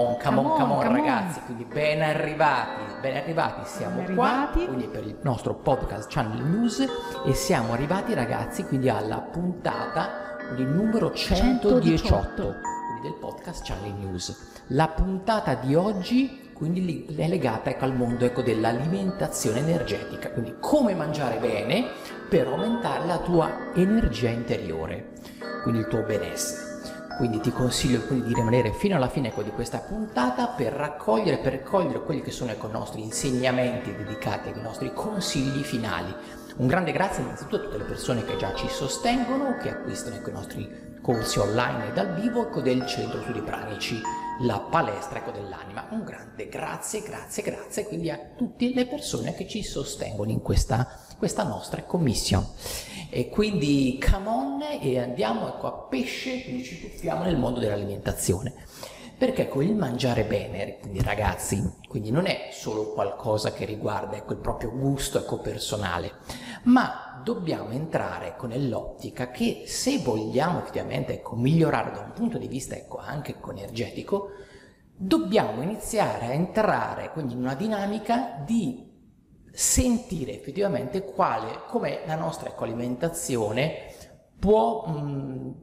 on, come on, come on, ragazzi, quindi ben arrivati, ben arrivati, siamo Ben qua, arrivati. quindi per il nostro podcast Channel News e siamo arrivati ragazzi quindi alla puntata quindi numero 118, 118. quindi del podcast Channel News. La puntata di oggi quindi è legata ecco, al mondo ecco, dell'alimentazione energetica, quindi come mangiare bene per aumentare la tua energia interiore, quindi il tuo benessere. Quindi ti consiglio di rimanere fino alla fine ecco, di questa puntata per raccogliere, per cogliere quelli che sono ecco, i nostri insegnamenti dedicati ai nostri consigli finali. Un grande grazie innanzitutto a tutte le persone che già ci sostengono, che acquistano ecco, i nostri corsi online e dal vivo ecco, del Centro Studi Pranici, la palestra ecco, dell'anima. Un grande grazie, grazie, grazie quindi a tutte le persone che ci sostengono in questa, questa nostra commissione. E quindi come on e andiamo ecco, a pesce, quindi ci tuffiamo nel mondo dell'alimentazione. Perché con il mangiare bene, quindi ragazzi, quindi non è solo qualcosa che riguarda ecco, il proprio gusto ecco, personale, ma dobbiamo entrare con nell'ottica che se vogliamo effettivamente ecco, migliorare da un punto di vista ecco, anche ecco, energetico, dobbiamo iniziare a entrare quindi in una dinamica di sentire effettivamente quale, come la nostra ecco, alimentazione può mh,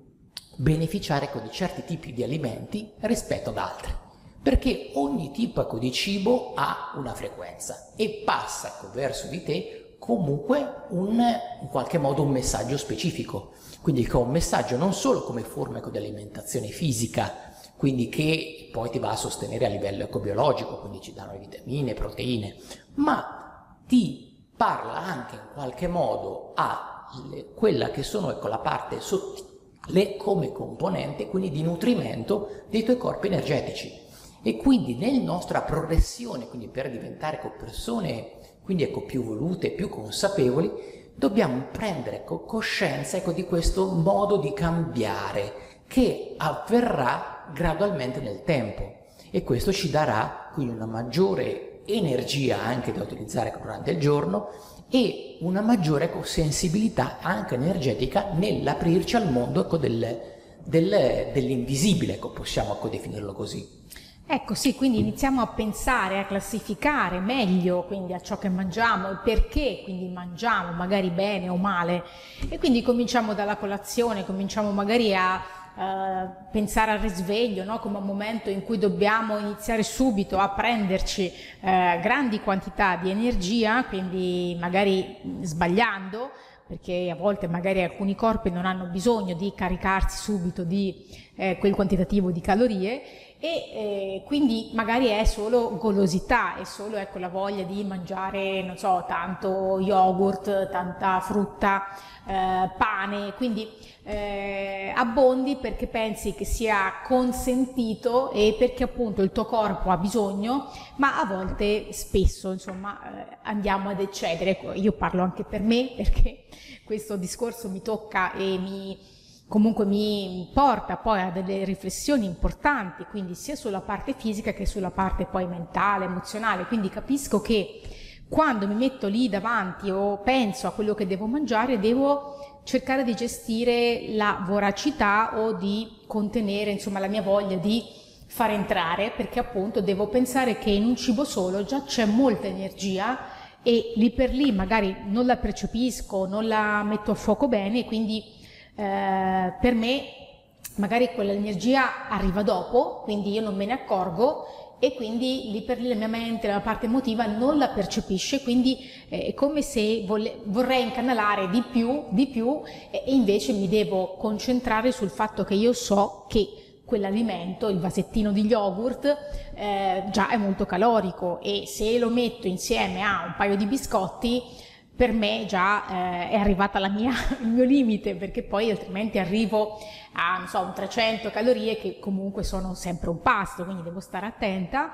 beneficiare ecco, di certi tipi di alimenti rispetto ad altri. Perché ogni tipo ecco, di cibo ha una frequenza e passa ecco, verso di te comunque un, in qualche modo un messaggio specifico. Quindi che è un messaggio non solo come forma ecco, di alimentazione fisica, quindi che poi ti va a sostenere a livello ecco, biologico, quindi ci danno le vitamine, proteine, ma ti parla anche in qualche modo a le- quella che sono ecco, la parte sottile come componente, quindi di nutrimento dei tuoi corpi energetici. E quindi nella nostra progressione, quindi per diventare ecco, persone quindi ecco, più volute, più consapevoli, dobbiamo prendere ecco, coscienza ecco, di questo modo di cambiare che avverrà gradualmente nel tempo e questo ci darà quindi una maggiore energia anche da utilizzare durante il giorno e una maggiore sensibilità anche energetica nell'aprirci al mondo ecco, del- del- dell'invisibile, ecco, possiamo ecco, definirlo così. Ecco sì, quindi iniziamo a pensare, a classificare meglio quindi a ciò che mangiamo e perché quindi mangiamo magari bene o male e quindi cominciamo dalla colazione, cominciamo magari a eh, pensare al risveglio no? come un momento in cui dobbiamo iniziare subito a prenderci eh, grandi quantità di energia, quindi magari sbagliando perché a volte magari alcuni corpi non hanno bisogno di caricarsi subito di eh, quel quantitativo di calorie e eh, quindi magari è solo golosità, è solo ecco, la voglia di mangiare, non so, tanto yogurt, tanta frutta, eh, pane, quindi eh, abbondi perché pensi che sia consentito e perché appunto il tuo corpo ha bisogno, ma a volte spesso insomma eh, andiamo ad eccedere. Io parlo anche per me perché questo discorso mi tocca e mi comunque mi porta poi a delle riflessioni importanti, quindi sia sulla parte fisica che sulla parte poi mentale, emozionale, quindi capisco che quando mi metto lì davanti o penso a quello che devo mangiare, devo cercare di gestire la voracità o di contenere, insomma, la mia voglia di far entrare, perché appunto devo pensare che in un cibo solo già c'è molta energia e lì per lì magari non la percepisco, non la metto a fuoco bene, quindi eh, per me magari quell'energia arriva dopo, quindi io non me ne accorgo e quindi lì per lì la mia mente, la parte emotiva non la percepisce, quindi eh, è come se vole- vorrei incanalare di più, di più e invece mi devo concentrare sul fatto che io so che quell'alimento, il vasettino di yogurt, eh, già è molto calorico e se lo metto insieme a un paio di biscotti, per me già eh, è arrivata mia, il mio limite, perché poi altrimenti arrivo a so, un 300 calorie che comunque sono sempre un pasto, quindi devo stare attenta.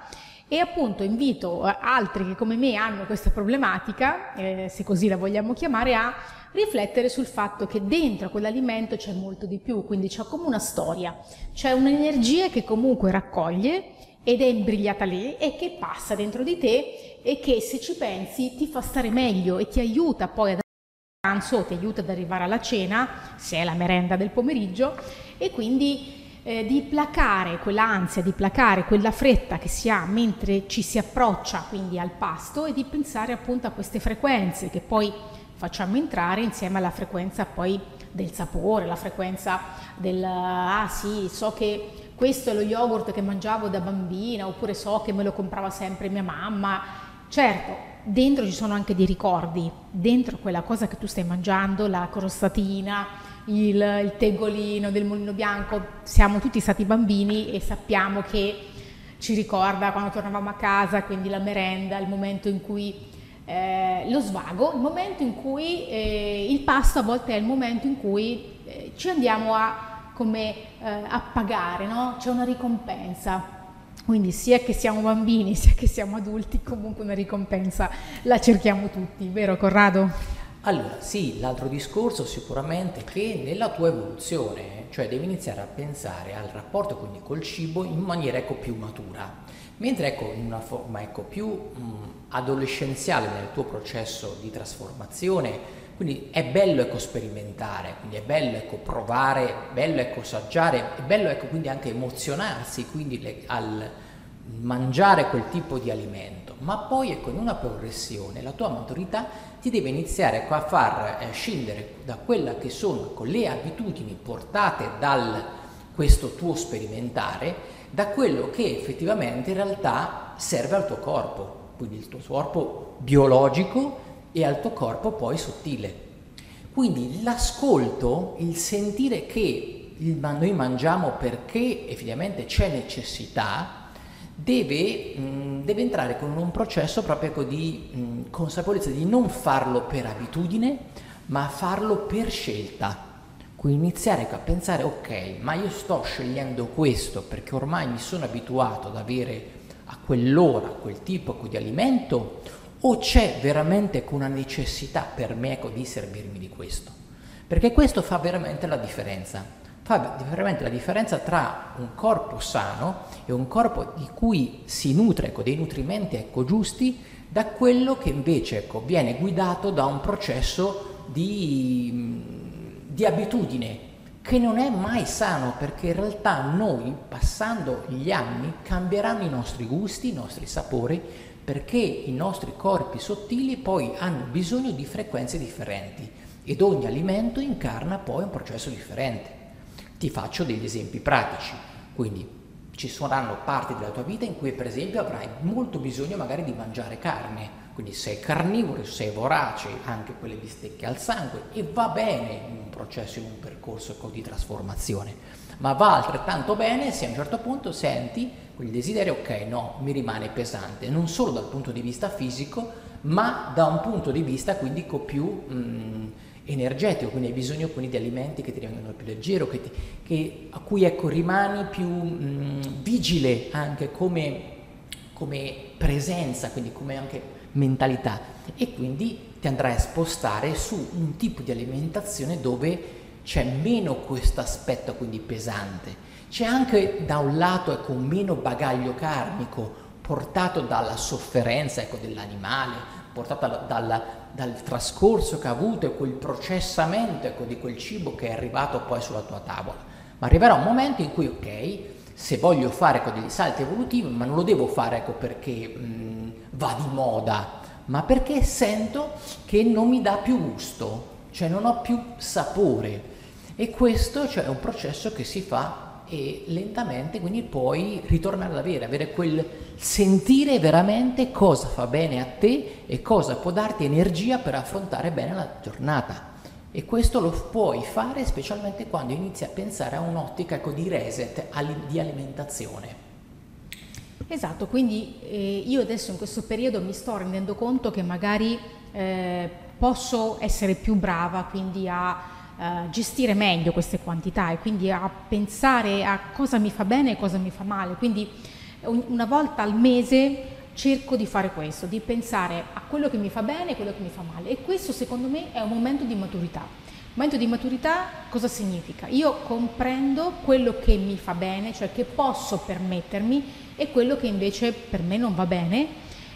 E appunto invito eh, altri che come me hanno questa problematica, eh, se così la vogliamo chiamare, a riflettere sul fatto che dentro quell'alimento c'è molto di più, quindi c'è come una storia, c'è un'energia che comunque raccoglie ed è imbrigliata lì e che passa dentro di te e che se ci pensi ti fa stare meglio e ti aiuta poi ad pranzo, ti aiuta ad arrivare alla cena, se è la merenda del pomeriggio, e quindi eh, di placare quell'ansia, di placare quella fretta che si ha mentre ci si approccia quindi al pasto e di pensare appunto a queste frequenze che poi facciamo entrare insieme alla frequenza poi del sapore, la frequenza del ah sì, so che questo è lo yogurt che mangiavo da bambina oppure so che me lo comprava sempre mia mamma. Certo, dentro ci sono anche dei ricordi, dentro quella cosa che tu stai mangiando, la crostatina, il, il tegolino del mulino bianco, siamo tutti stati bambini e sappiamo che ci ricorda quando tornavamo a casa, quindi la merenda, il momento in cui eh, lo svago, il momento in cui eh, il pasto a volte è il momento in cui eh, ci andiamo a, come, eh, a pagare, no? c'è una ricompensa. Quindi sia che siamo bambini sia che siamo adulti, comunque una ricompensa la cerchiamo tutti, vero Corrado? Allora, sì, l'altro discorso sicuramente è che nella tua evoluzione, cioè devi iniziare a pensare al rapporto quindi col cibo in maniera ecco più matura, mentre ecco in una forma ecco più mh, adolescenziale nel tuo processo di trasformazione, quindi è bello ecco sperimentare, quindi è bello ecco provare, è bello ecco assaggiare, è bello ecco quindi anche emozionarsi quindi le, al mangiare quel tipo di alimento, ma poi ecco in una progressione la tua maturità ti deve iniziare a far eh, scendere da quelle che sono ecco, le abitudini portate dal questo tuo sperimentare, da quello che effettivamente in realtà serve al tuo corpo, quindi il tuo corpo biologico e al tuo corpo poi sottile. Quindi l'ascolto, il sentire che noi mangiamo perché effettivamente c'è necessità, deve, mh, deve, entrare con un processo proprio di mh, consapevolezza di non farlo per abitudine, ma farlo per scelta. Quindi iniziare a pensare, ok, ma io sto scegliendo questo perché ormai mi sono abituato ad avere a quell'ora quel tipo di alimento o c'è veramente una necessità per me ecco, di servirmi di questo? Perché questo fa veramente la differenza fa veramente la differenza tra un corpo sano e un corpo di cui si nutre ecco, dei nutrimenti ecco, giusti da quello che invece ecco, viene guidato da un processo di, di abitudine che non è mai sano perché in realtà noi passando gli anni cambieranno i nostri gusti, i nostri sapori perché i nostri corpi sottili poi hanno bisogno di frequenze differenti ed ogni alimento incarna poi un processo differente. Ti faccio degli esempi pratici, quindi ci saranno parti della tua vita in cui per esempio avrai molto bisogno magari di mangiare carne, quindi sei carnivoro, sei vorace, anche quelle bistecche al sangue e va bene in un processo, in un percorso di trasformazione, ma va altrettanto bene se a un certo punto senti quel desiderio, ok, no, mi rimane pesante, non solo dal punto di vista fisico, ma da un punto di vista quindi più... Mh, mm, energetico, quindi hai bisogno quindi di alimenti che ti rendono più leggero, che ti, che, a cui ecco, rimani più mh, mm, vigile anche come, come presenza, quindi come anche mentalità e quindi ti andrai a spostare su un tipo di alimentazione dove c'è meno questo aspetto quindi pesante, c'è anche da un lato ecco, meno bagaglio karmico portato dalla sofferenza ecco, dell'animale, portato dalla, dal trascorso che ha avuto e quel processamento ecco, di quel cibo che è arrivato poi sulla tua tavola. Ma arriverà un momento in cui, ok, se voglio fare ecco, degli salti evolutivi, ma non lo devo fare ecco, perché mh, va di moda, ma perché sento che non mi dà più gusto, cioè non ho più sapore. E questo cioè, è un processo che si fa e lentamente quindi puoi ritornare ad avere, avere quel sentire veramente cosa fa bene a te e cosa può darti energia per affrontare bene la giornata. E questo lo puoi fare specialmente quando inizi a pensare a un'ottica ecco, di reset, di alimentazione. Esatto, quindi eh, io adesso in questo periodo mi sto rendendo conto che magari eh, posso essere più brava quindi a uh, gestire meglio queste quantità e quindi a pensare a cosa mi fa bene e cosa mi fa male. Quindi un, una volta al mese cerco di fare questo, di pensare a quello che mi fa bene e quello che mi fa male. E questo secondo me è un momento di maturità. Momento di maturità cosa significa? Io comprendo quello che mi fa bene, cioè che posso permettermi e quello che invece per me non va bene.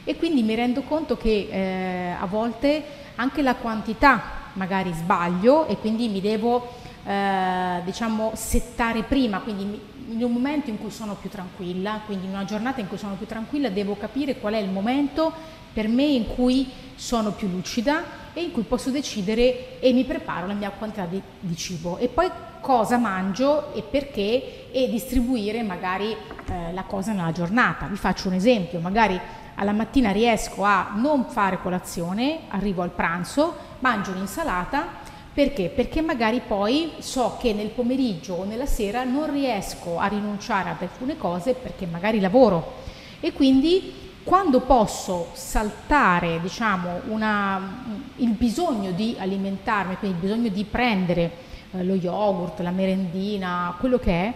E quindi mi rendo conto che eh, a volte anche la quantità magari sbaglio e quindi mi devo eh, diciamo settare prima, quindi in un momento in cui sono più tranquilla, quindi in una giornata in cui sono più tranquilla, devo capire qual è il momento per me in cui sono più lucida e in cui posso decidere e mi preparo la mia quantità di, di cibo e poi cosa mangio e perché e distribuire magari eh, la cosa nella giornata. Vi faccio un esempio, magari alla mattina riesco a non fare colazione, arrivo al pranzo, mangio un'insalata perché? Perché magari poi so che nel pomeriggio o nella sera non riesco a rinunciare ad alcune cose perché magari lavoro e quindi quando posso saltare diciamo, una, il bisogno di alimentarmi, quindi il bisogno di prendere eh, lo yogurt, la merendina, quello che è,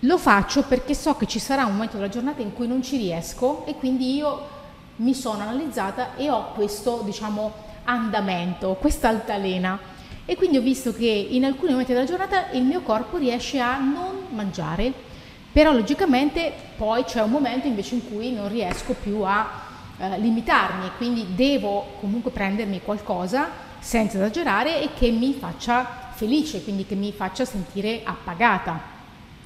lo faccio perché so che ci sarà un momento della giornata in cui non ci riesco e quindi io mi sono analizzata e ho questo diciamo, andamento, questa altalena. E quindi ho visto che in alcuni momenti della giornata il mio corpo riesce a non mangiare, però logicamente poi c'è un momento invece in cui non riesco più a eh, limitarmi, quindi devo comunque prendermi qualcosa senza esagerare e che mi faccia felice, quindi che mi faccia sentire appagata.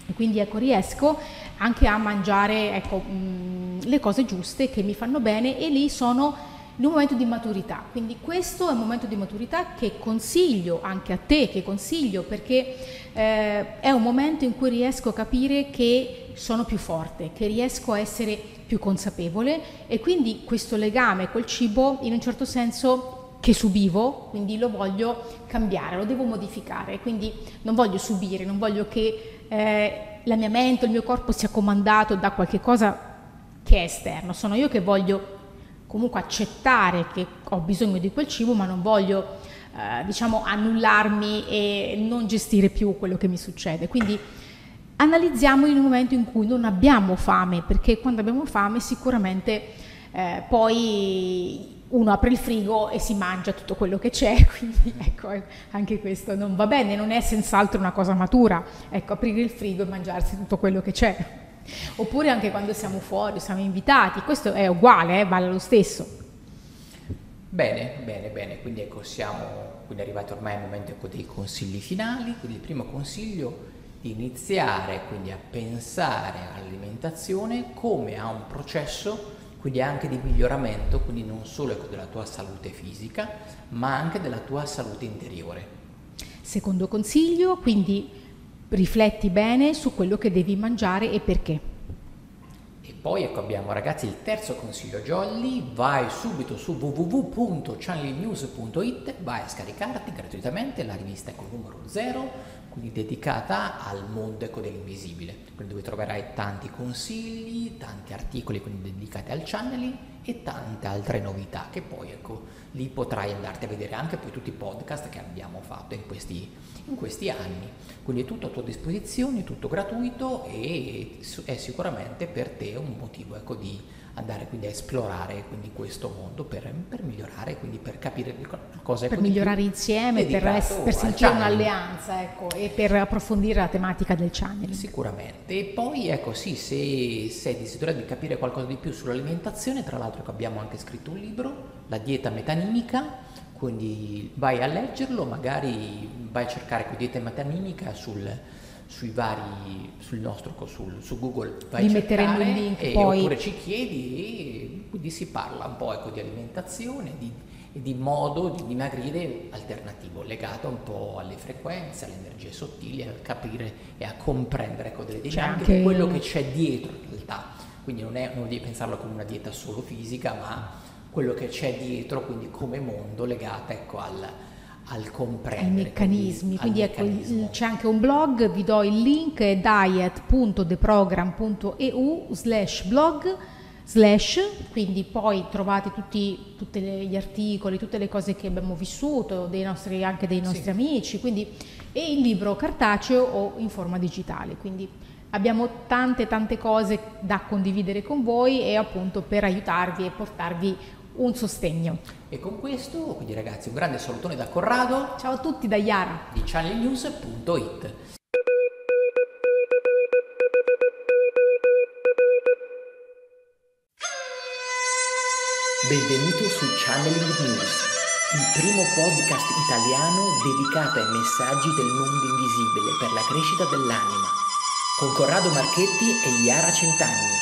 E quindi ecco, riesco anche a mangiare ecco, mh, le cose giuste che mi fanno bene e lì sono in un momento di maturità. Quindi questo è un momento di maturità che consiglio anche a te, che consiglio perché eh, è un momento in cui riesco a capire che sono più forte, che riesco a essere più consapevole e quindi questo legame col cibo in un certo senso che subivo, quindi lo voglio cambiare, lo devo modificare, quindi non voglio subire, non voglio che eh, la mia mente, il mio corpo sia comandato da qualche cosa che è esterno, sono io che voglio comunque accettare che ho bisogno di quel cibo, ma non voglio eh, diciamo annullarmi e non gestire più quello che mi succede. Quindi analizziamo un momento in cui non abbiamo fame, perché quando abbiamo fame sicuramente eh, poi uno apre il frigo e si mangia tutto quello che c'è, quindi ecco, anche questo non va bene, non è senz'altro una cosa matura, ecco, aprire il frigo e mangiarsi tutto quello che c'è. Oppure anche quando siamo fuori, siamo invitati, questo è uguale, eh, vale lo stesso. Bene, bene, bene, quindi ecco siamo quindi arrivati ormai al momento ecco, dei consigli finali, quindi il primo consiglio di iniziare quindi a pensare all'alimentazione come a un processo quindi anche di miglioramento, quindi non solo ecco, della tua salute fisica, ma anche della tua salute interiore. Secondo consiglio, quindi rifletti bene su quello che devi mangiare e perché. E poi ecco abbiamo ragazzi il terzo consiglio jolly, vai subito su www.channelnews.it, vai a scaricarti gratuitamente. La rivista Eco numero 0, quindi dedicata al mondo ecco dell'invisibile, quindi dove troverai tanti consigli, tanti articoli quindi dedicati al channeling e tante altre novità che poi ecco lì potrai andarti a vedere anche poi tutti i podcast che abbiamo fatto in questi, in questi anni. Quindi è tutto a tua disposizione, tutto gratuito e è sicuramente per te un motivo ecco, di andare quindi a esplorare quindi questo mondo per, per migliorare, quindi per capire cosa è Per migliorare insieme, per, per sentire un'alleanza ecco, e per approfondire la tematica del channel. Sicuramente. E poi ecco sì, se sei desiderato di capire qualcosa di più sull'alimentazione, tra l'altro abbiamo anche scritto un libro, La dieta metanimica, quindi vai a leggerlo, magari vai a cercare con dieta metanimica sul sui vari, sul nostro, sul, su Google vai Li metteremo il link e, poi. oppure ci chiedi e quindi si parla un po' ecco, di alimentazione di, e di modo di dimagrire alternativo legato un po' alle frequenze, alle energie sottili, a capire e a comprendere ecco, delle dinamiche, anche... quello che c'è dietro in realtà. Quindi non, è, non devi pensarlo come una dieta solo fisica, ma quello che c'è dietro, quindi come mondo legato ecco, al, al comprendere. Ai meccanismi, quindi, ecco, c'è anche un blog, vi do il link, è diet.deprogram.eu slash blog slash, quindi poi trovate tutti, tutti gli articoli, tutte le cose che abbiamo vissuto, dei nostri, anche dei nostri sì. amici, quindi, e il libro cartaceo o in forma digitale. Quindi abbiamo tante tante cose da condividere con voi e appunto per aiutarvi e portarvi un sostegno. E con questo, quindi ragazzi, un grande salutone da Corrado. Ciao a tutti da Iara di channelnews.it. Benvenuto su Channeling News il primo podcast italiano dedicato ai messaggi del mondo invisibile per la crescita dell'anima, con Corrado Marchetti e Iara Centanni.